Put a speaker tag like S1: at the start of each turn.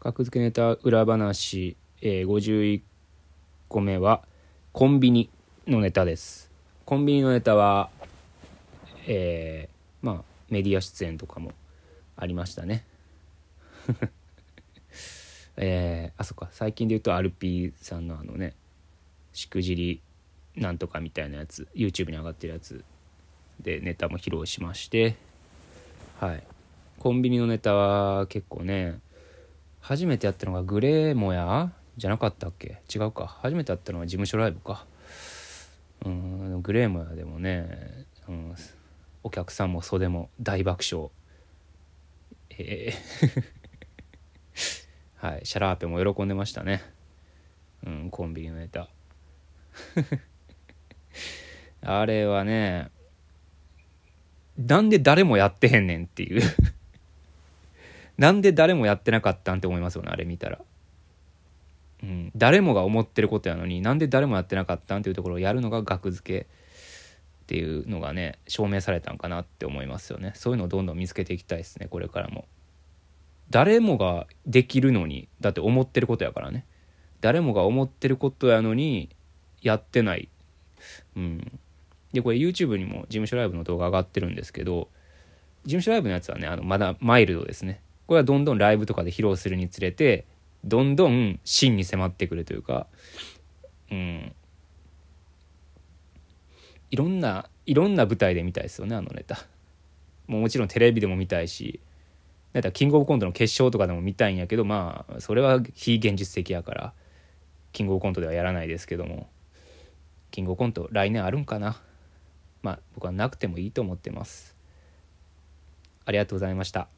S1: 格付けネタ裏話、えー、51個目はコンビニのネタです。コンビニのネタはえー、まあメディア出演とかもありましたね。えー、あそっか。最近で言うとアルピーさんのあのねしくじりなんとかみたいなやつ YouTube に上がってるやつでネタも披露しまして。はい。コンビニのネタは結構ね初めてやったのがグレーモヤじゃなかったっけ？違うか。初めてやったのは事務所ライブか。うんグレーモヤでもね、うん、お客さんも袖も大爆笑。えー はいシャラーペも喜んでましたね。うんコンビニのネタ。あれはねなんで誰もやってへんねんっていう。なんで誰もやってなかったんって思いますよねあれ見たら。うん、誰もが思ってることやのになんで誰もやってなかったんっていうところをやるのが額付けっていうのがね証明されたんかなって思いますよね。そういうのをどんどん見つけていきたいですねこれからも。誰もができるのにだって思ってることやからね。誰もが思ってることやのにやってない。うん。でこれ YouTube にも事務所ライブの動画上がってるんですけど事務所ライブのやつはねあのまだマイルドですね。これはどんどんライブとかで披露するにつれてどんどん真に迫ってくるというかうん。いろんないろんな舞台で見たいですよねあのネタ。もうもちろんテレビでも見たいしだったらキングオブコントの決勝とかでも見たいんやけどまあそれは非現実的やからキングオブコントではやらないですけどもキングオブコント来年あるんかな。まあ僕はなくてもいいと思ってます。ありがとうございました。